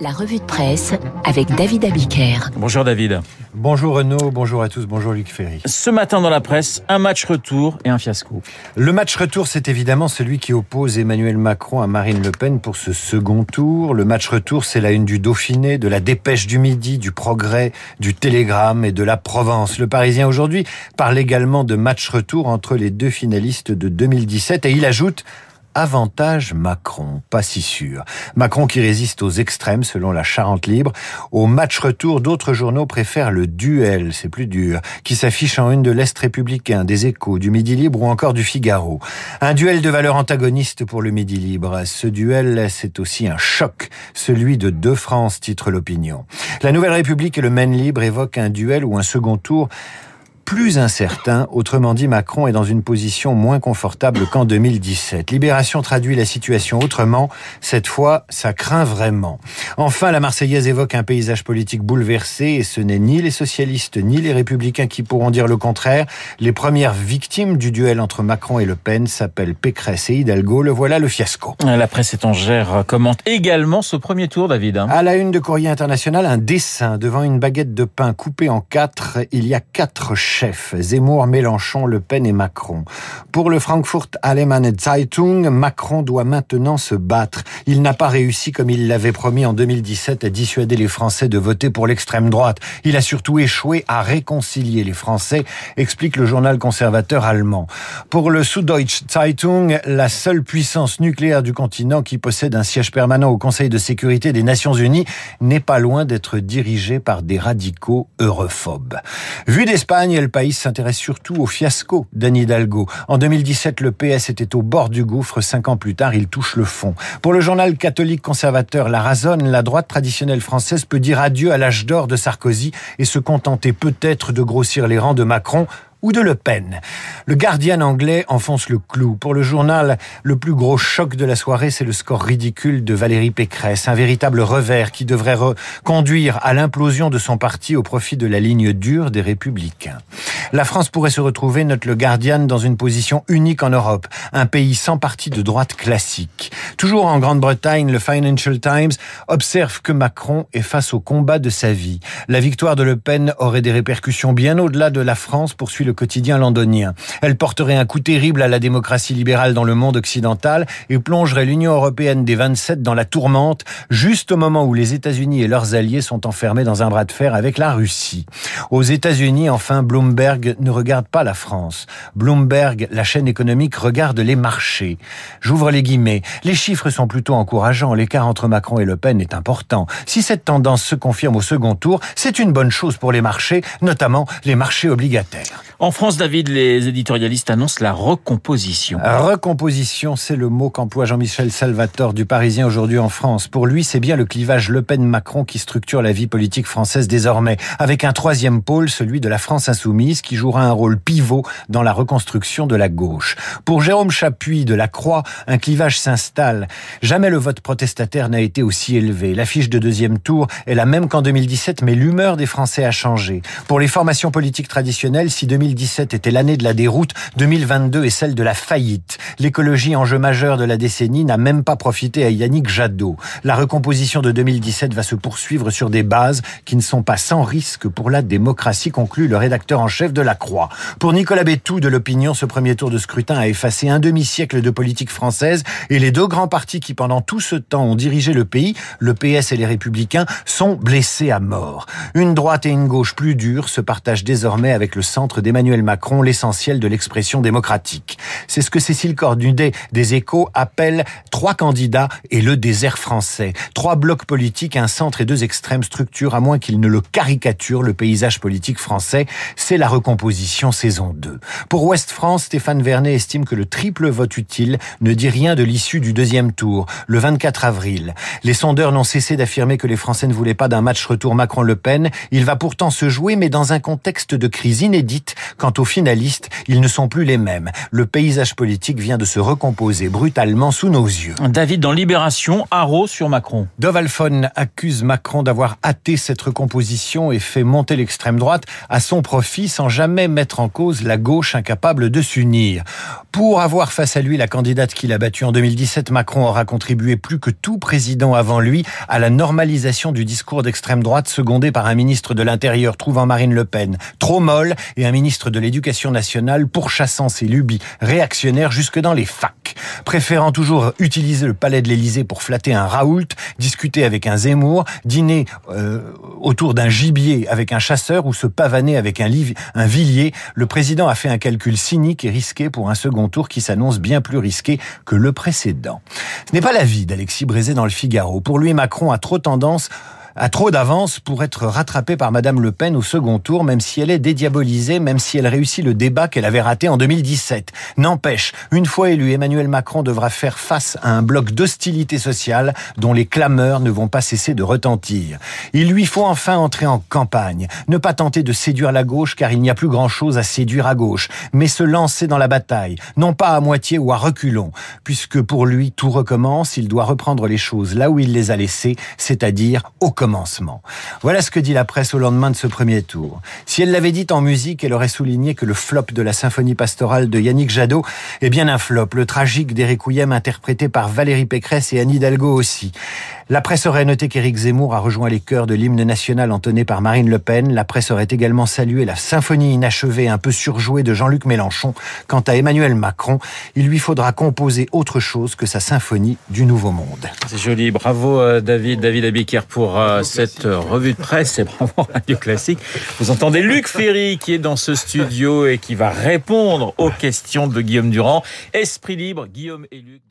La revue de presse avec David Abiker. Bonjour David. Bonjour Renaud, bonjour à tous, bonjour Luc Ferry. Ce matin dans la presse, un match retour et un fiasco. Le match retour, c'est évidemment celui qui oppose Emmanuel Macron à Marine Le Pen pour ce second tour. Le match retour, c'est la une du Dauphiné, de la Dépêche du Midi, du Progrès, du Télégramme et de la Provence. Le Parisien aujourd'hui parle également de match retour entre les deux finalistes de 2017 et il ajoute Avantage Macron, pas si sûr. Macron qui résiste aux extrêmes selon la Charente Libre. Au match retour, d'autres journaux préfèrent le duel, c'est plus dur, qui s'affiche en une de l'Est républicain, des Échos, du Midi Libre ou encore du Figaro. Un duel de valeurs antagonistes pour le Midi Libre. Ce duel, c'est aussi un choc, celui de deux France, titre l'opinion. La Nouvelle République et le Maine Libre évoquent un duel ou un second tour plus incertain. Autrement dit, Macron est dans une position moins confortable qu'en 2017. Libération traduit la situation autrement. Cette fois, ça craint vraiment. Enfin, la Marseillaise évoque un paysage politique bouleversé et ce n'est ni les socialistes ni les républicains qui pourront dire le contraire. Les premières victimes du duel entre Macron et Le Pen s'appellent Pécresse et Hidalgo. Le voilà le fiasco. La presse étrangère commente également ce premier tour, David. hein. À la une de Courrier International, un dessin devant une baguette de pain coupée en quatre. Il y a quatre chefs. Zemmour, Mélenchon, Le Pen et Macron. Pour le Frankfurt Allgemeine Zeitung, Macron doit maintenant se battre. Il n'a pas réussi comme il l'avait promis en 2017 à dissuader les Français de voter pour l'extrême droite. Il a surtout échoué à réconcilier les Français, explique le journal conservateur allemand. Pour le Süddeutsche Zeitung, la seule puissance nucléaire du continent qui possède un siège permanent au Conseil de sécurité des Nations Unies n'est pas loin d'être dirigée par des radicaux europhobes. Vu d'Espagne, S'intéresse surtout au fiasco d'Anne Hidalgo. En 2017, le PS était au bord du gouffre. Cinq ans plus tard, il touche le fond. Pour le journal catholique conservateur La Razonne, la droite traditionnelle française peut dire adieu à l'âge d'or de Sarkozy et se contenter peut-être de grossir les rangs de Macron ou de Le Pen. Le Guardian anglais enfonce le clou. Pour le journal, le plus gros choc de la soirée, c'est le score ridicule de Valérie Pécresse, un véritable revers qui devrait conduire à l'implosion de son parti au profit de la ligne dure des républicains. La France pourrait se retrouver, note le Guardian, dans une position unique en Europe, un pays sans parti de droite classique. Toujours en Grande-Bretagne, le Financial Times observe que Macron est face au combat de sa vie. La victoire de Le Pen aurait des répercussions bien au-delà de la France, poursuit le quotidien londonien. Elle porterait un coup terrible à la démocratie libérale dans le monde occidental et plongerait l'Union européenne des 27 dans la tourmente, juste au moment où les États-Unis et leurs alliés sont enfermés dans un bras de fer avec la Russie. Aux États-Unis, enfin, Bloomberg ne regarde pas la France. Bloomberg, la chaîne économique, regarde les marchés. J'ouvre les guillemets. Les chiffres sont plutôt encourageants. L'écart entre Macron et Le Pen est important. Si cette tendance se confirme au second tour, c'est une bonne chose pour les marchés, notamment les marchés obligataires. En France, David, les éditorialistes annoncent la recomposition. Recomposition, c'est le mot qu'emploie Jean-Michel Salvatore du Parisien aujourd'hui en France. Pour lui, c'est bien le clivage Le Pen-Macron qui structure la vie politique française désormais, avec un troisième pôle, celui de la France insoumise, qui jouera un rôle pivot dans la reconstruction de la gauche. Pour Jérôme Chapuis de la Croix, un clivage s'installe. Jamais le vote protestataire n'a été aussi élevé. L'affiche de deuxième tour est la même qu'en 2017, mais l'humeur des Français a changé. Pour les formations politiques traditionnelles, si 2017 était l'année de la déroute, 2022 est celle de la faillite. L'écologie, enjeu majeur de la décennie, n'a même pas profité à Yannick Jadot. La recomposition de 2017 va se poursuivre sur des bases qui ne sont pas sans risque pour la démocratie, conclut le rédacteur en chef de La Croix. Pour Nicolas Bétou de l'Opinion, ce premier tour de scrutin a effacé un demi-siècle de politique française et les deux grands partis qui pendant tout ce temps ont dirigé le pays, le PS et les Républicains, sont blessés à mort. Une droite et une gauche plus dures se partagent désormais avec le centre d'Emmanuel Macron l'essentiel de l'expression démocratique. C'est ce que Cécile Cornudet des Échos appelle trois candidats et le désert français. Trois blocs politiques, un centre et deux extrêmes structures, à moins qu'ils ne le caricaturent, le paysage politique français. C'est la recomposition saison 2. Pour Ouest France, Stéphane Vernet estime que le triple vote utile ne dit rien de l'issue du deuxième tour, le 24 avril. Les sondeurs n'ont cessé d'affirmer que les Français ne voulaient pas d'un match retour Macron-Le Pen. Il va pourtant se jouer, mais dans un contexte de crise inédite. Quant aux finalistes, ils ne sont plus les mêmes. Le paysage politique vient de se recomposer brutalement sous nos yeux. David, dans Libération, haro sur Macron. Dov Alphon accuse Macron d'avoir hâté cette recomposition et fait monter l'extrême droite à son profit sans jamais mettre en cause la gauche incapable de s'unir. Pour avoir face à lui la candidate qu'il a battue en 2017, Macron aura contribué plus que tout président avant lui à la normalisation du discours d'extrême droite secondé par un ministre de l'Intérieur trouvant Marine Le Pen trop molle et un ministre de l'Éducation nationale pourchassant ses lubies réactionnaires jusque dans les facs. Préférant toujours utiliser le palais de l'Élysée pour flatter un Raoult, discuter avec un Zemmour, dîner euh, autour d'un gibier avec un chasseur ou se pavaner avec un, un villier, le président a fait un calcul cynique et risqué pour un second tour qui s'annonce bien plus risqué que le précédent. Ce n'est pas la vie d'Alexis Brézé dans le Figaro. Pour lui, Macron a trop tendance a trop d'avance pour être rattrapée par Madame Le Pen au second tour, même si elle est dédiabolisée, même si elle réussit le débat qu'elle avait raté en 2017. N'empêche, une fois élu, Emmanuel Macron devra faire face à un bloc d'hostilité sociale dont les clameurs ne vont pas cesser de retentir. Il lui faut enfin entrer en campagne, ne pas tenter de séduire la gauche car il n'y a plus grand chose à séduire à gauche, mais se lancer dans la bataille, non pas à moitié ou à reculons, puisque pour lui tout recommence, il doit reprendre les choses là où il les a laissées, c'est-à-dire au Voilà ce que dit la presse au lendemain de ce premier tour. Si elle l'avait dit en musique, elle aurait souligné que le flop de la symphonie pastorale de Yannick Jadot est bien un flop, le tragique d'Éric Ouyem interprété par Valérie Pécresse et Anne Hidalgo aussi. La presse aurait noté qu'Éric Zemmour a rejoint les chœurs de l'hymne national entonné par Marine Le Pen. La presse aurait également salué la symphonie inachevée un peu surjouée de Jean-Luc Mélenchon. Quant à Emmanuel Macron, il lui faudra composer autre chose que sa symphonie du Nouveau Monde. C'est joli. Bravo euh, David, David Abiker pour euh, cette revue de presse et bravo Radio Classique. Vous entendez Luc Ferry qui est dans ce studio et qui va répondre aux questions de Guillaume Durand. Esprit libre, Guillaume et Luc.